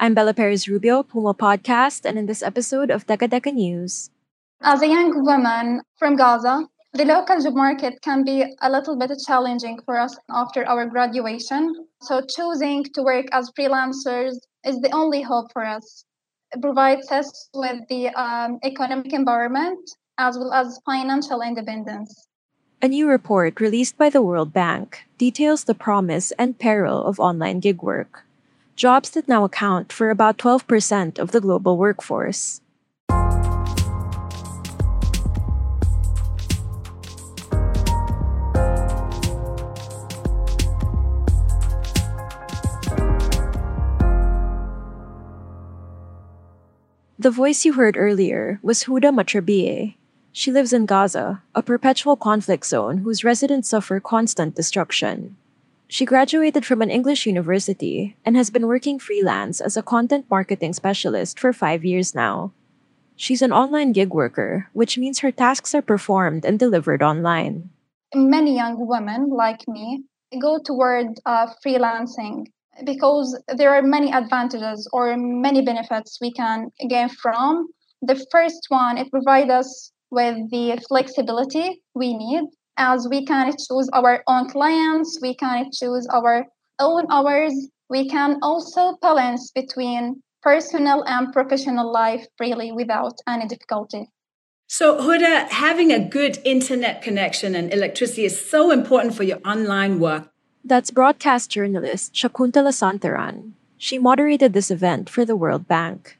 I'm Bella Perez Rubio, Puma Podcast, and in this episode of Teka Teka News. As a young woman from Gaza, the local job market can be a little bit challenging for us after our graduation. So, choosing to work as freelancers is the only hope for us. It provides us with the um, economic environment as well as financial independence. A new report released by the World Bank details the promise and peril of online gig work. Jobs that now account for about 12% of the global workforce. The voice you heard earlier was Huda Matrabie. She lives in Gaza, a perpetual conflict zone whose residents suffer constant destruction. She graduated from an English university and has been working freelance as a content marketing specialist for five years now. She's an online gig worker, which means her tasks are performed and delivered online. Many young women like me go toward uh, freelancing because there are many advantages or many benefits we can gain from. The first one, it provides us with the flexibility we need as we can choose our own clients, we can choose our own hours. We can also balance between personal and professional life really without any difficulty. So, Huda, having a good internet connection and electricity is so important for your online work. That's broadcast journalist Shakuntala Santaran. She moderated this event for the World Bank.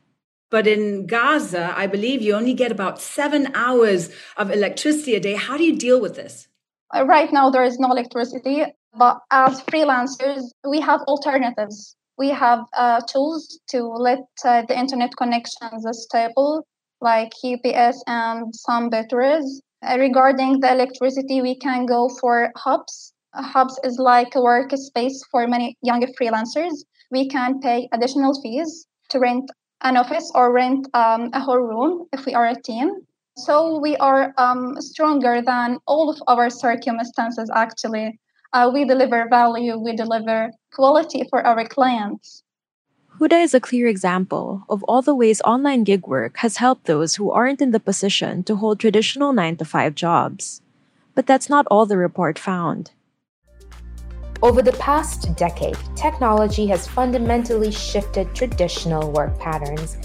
But in Gaza, I believe you only get about seven hours of electricity a day. How do you deal with this? Uh, right now, there is no electricity, but as freelancers, we have alternatives. We have uh, tools to let uh, the internet connections stable, like UPS and some batteries. Uh, regarding the electricity, we can go for hubs. Hubs is like a workspace for many younger freelancers. We can pay additional fees to rent an office or rent um, a whole room if we are a team. So we are um, stronger than all of our circumstances, actually. Uh, we deliver value, we deliver quality for our clients. Huda is a clear example of all the ways online gig work has helped those who aren't in the position to hold traditional 9 to 5 jobs. But that's not all the report found. Over the past decade, technology has fundamentally shifted traditional work patterns.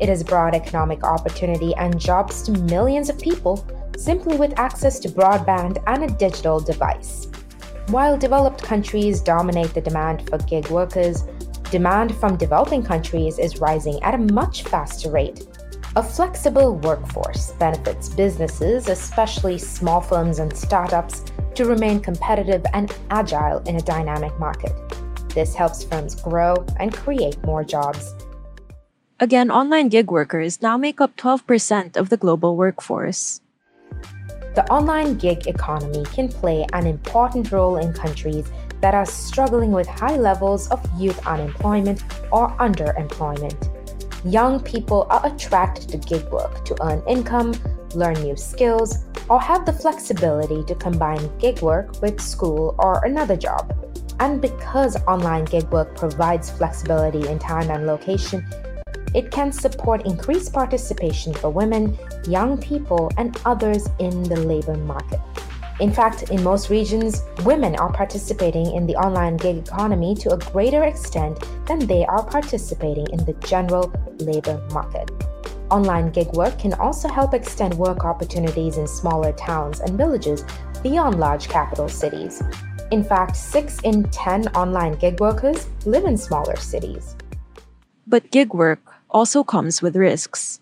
It has brought economic opportunity and jobs to millions of people simply with access to broadband and a digital device. While developed countries dominate the demand for gig workers, demand from developing countries is rising at a much faster rate. A flexible workforce benefits businesses, especially small firms and startups, to remain competitive and agile in a dynamic market. This helps firms grow and create more jobs. Again, online gig workers now make up 12% of the global workforce. The online gig economy can play an important role in countries that are struggling with high levels of youth unemployment or underemployment. Young people are attracted to gig work to earn income, learn new skills, or have the flexibility to combine gig work with school or another job. And because online gig work provides flexibility in time and location, it can support increased participation for women, young people, and others in the labor market. In fact, in most regions, women are participating in the online gig economy to a greater extent than they are participating in the general labor market. Online gig work can also help extend work opportunities in smaller towns and villages beyond large capital cities. In fact, 6 in 10 online gig workers live in smaller cities. But gig work also comes with risks.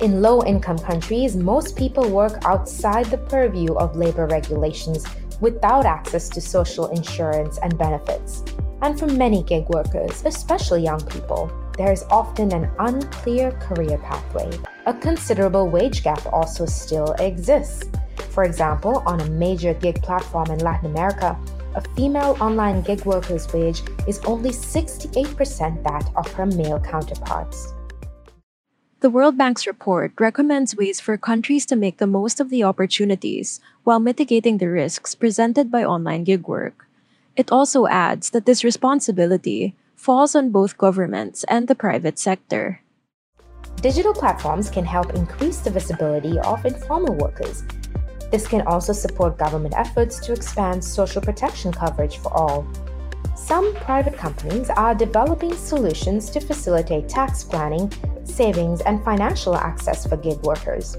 In low income countries, most people work outside the purview of labor regulations without access to social insurance and benefits. And for many gig workers, especially young people, there is often an unclear career pathway. A considerable wage gap also still exists. For example, on a major gig platform in Latin America, a female online gig worker's wage is only 68% that of her male counterparts. The World Bank's report recommends ways for countries to make the most of the opportunities while mitigating the risks presented by online gig work. It also adds that this responsibility falls on both governments and the private sector. Digital platforms can help increase the visibility of informal workers. This can also support government efforts to expand social protection coverage for all. Some private companies are developing solutions to facilitate tax planning, savings, and financial access for gig workers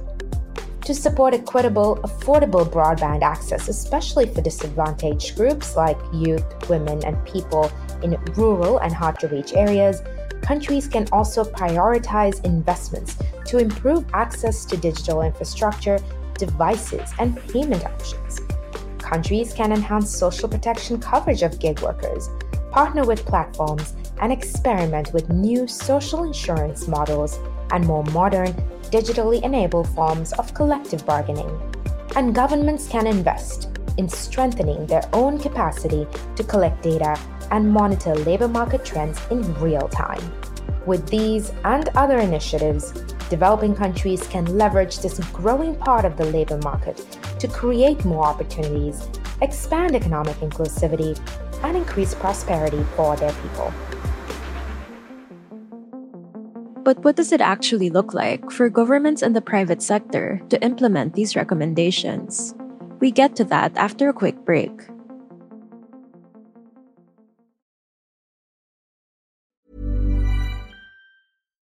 to support equitable, affordable broadband access, especially for disadvantaged groups like youth, women, and people in rural and hard to reach areas, countries can also prioritize investments to improve access to digital infrastructure, devices, and payment options. Countries can enhance social protection coverage of gig workers, partner with platforms, and experiment with new social insurance models and more modern, digitally enabled forms of collective bargaining. And governments can invest in strengthening their own capacity to collect data and monitor labor market trends in real time. With these and other initiatives, developing countries can leverage this growing part of the labor market to create more opportunities, expand economic inclusivity, and increase prosperity for their people. But what does it actually look like for governments and the private sector to implement these recommendations? We get to that after a quick break.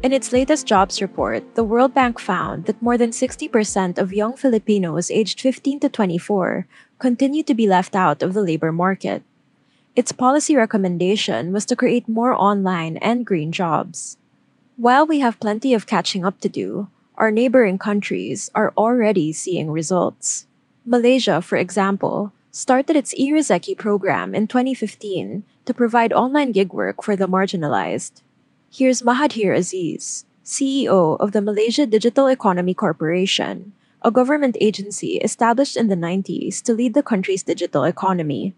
In its latest jobs report, the World Bank found that more than 60% of young Filipinos aged 15 to 24 continue to be left out of the labor market. Its policy recommendation was to create more online and green jobs. While we have plenty of catching up to do, our neighboring countries are already seeing results. Malaysia, for example, started its e-Rezeki program in 2015 to provide online gig work for the marginalized. Here's Mahadhir Aziz, CEO of the Malaysia Digital Economy Corporation, a government agency established in the 90s to lead the country's digital economy.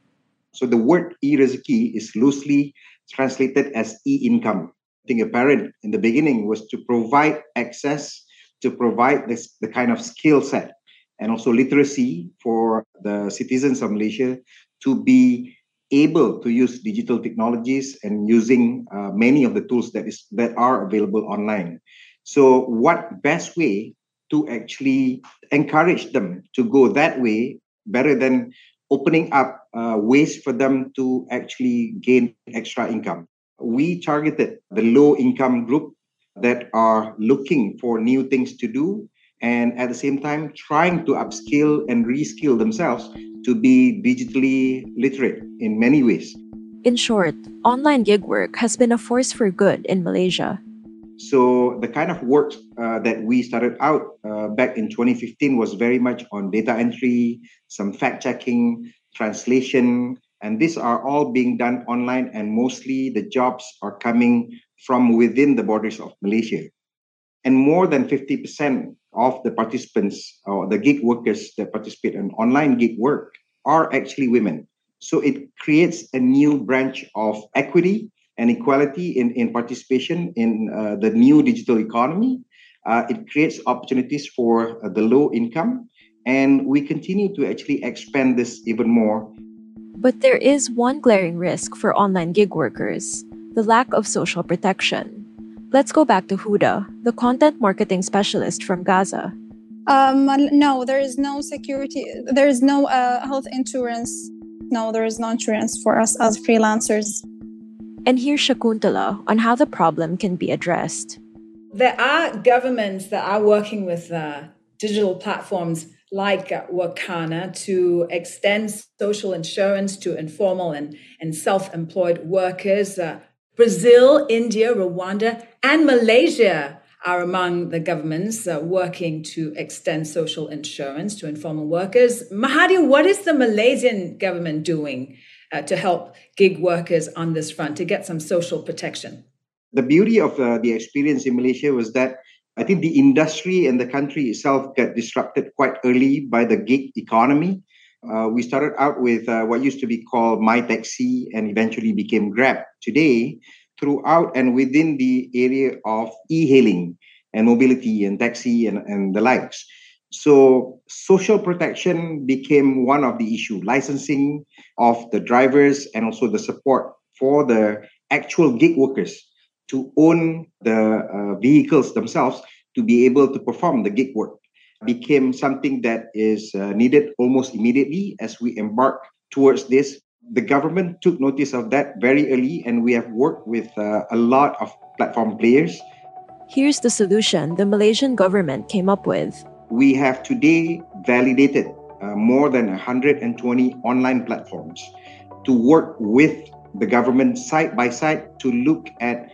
So the word e-Rezeki is loosely translated as e-income. I think apparent in the beginning was to provide access, to provide this the kind of skill set and also literacy for the citizens of Malaysia to be able to use digital technologies and using uh, many of the tools that is that are available online. So what best way to actually encourage them to go that way better than opening up uh, ways for them to actually gain extra income? We targeted the low income group that are looking for new things to do and at the same time trying to upskill and reskill themselves to be digitally literate in many ways. In short, online gig work has been a force for good in Malaysia. So the kind of work uh, that we started out uh, back in 2015 was very much on data entry, some fact checking, translation, and these are all being done online and mostly the jobs are coming from within the borders of Malaysia. And more than 50% of the participants or the gig workers that participate in online gig work are actually women. So it creates a new branch of equity and equality in, in participation in uh, the new digital economy. Uh, it creates opportunities for uh, the low income. And we continue to actually expand this even more. But there is one glaring risk for online gig workers the lack of social protection. Let's go back to Huda, the content marketing specialist from Gaza. Um, no, there is no security. There is no uh, health insurance. No, there is no insurance for us as freelancers. And here's Shakuntala on how the problem can be addressed. There are governments that are working with uh, digital platforms like Wakana to extend social insurance to informal and, and self employed workers. Uh, Brazil, India, Rwanda, and Malaysia are among the governments uh, working to extend social insurance to informal workers. Mahadhir, what is the Malaysian government doing uh, to help gig workers on this front to get some social protection? The beauty of uh, the experience in Malaysia was that I think the industry and the country itself got disrupted quite early by the gig economy. Uh, we started out with uh, what used to be called MyTeksi and eventually became Grab. Today, throughout and within the area of e-hailing and mobility and taxi and, and the likes. So social protection became one of the issue, licensing of the drivers and also the support for the actual gig workers to own the uh, vehicles themselves to be able to perform the gig work became something that is uh, needed almost immediately as we embark towards this. The government took notice of that very early, and we have worked with uh, a lot of platform players. Here's the solution the Malaysian government came up with. We have today validated uh, more than 120 online platforms to work with the government side by side to look at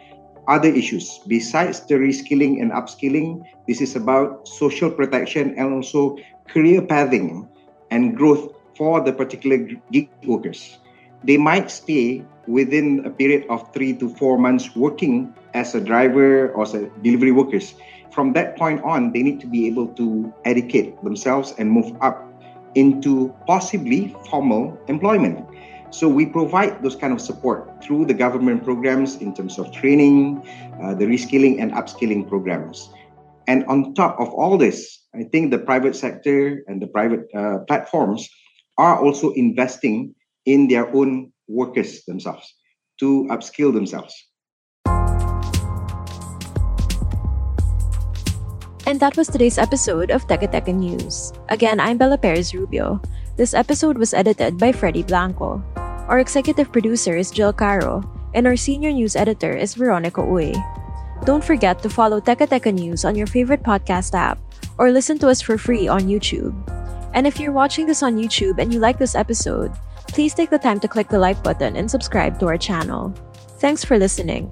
other issues besides the reskilling and upskilling. This is about social protection and also career pathing and growth for the particular gig workers. They might stay within a period of three to four months working as a driver or as a delivery workers. From that point on, they need to be able to educate themselves and move up into possibly formal employment. So we provide those kind of support through the government programs in terms of training, uh, the reskilling and upskilling programs. And on top of all this, I think the private sector and the private uh, platforms are also investing in their own workers themselves to upskill themselves. And that was today's episode of Teka News. Again, I'm Bella Perez Rubio. This episode was edited by Freddie Blanco. Our executive producer is Jill Caro, and our senior news editor is Veronica Uy. Don't forget to follow Teka Teka News on your favorite podcast app or listen to us for free on YouTube. And if you're watching this on YouTube and you like this episode, please take the time to click the like button and subscribe to our channel. Thanks for listening.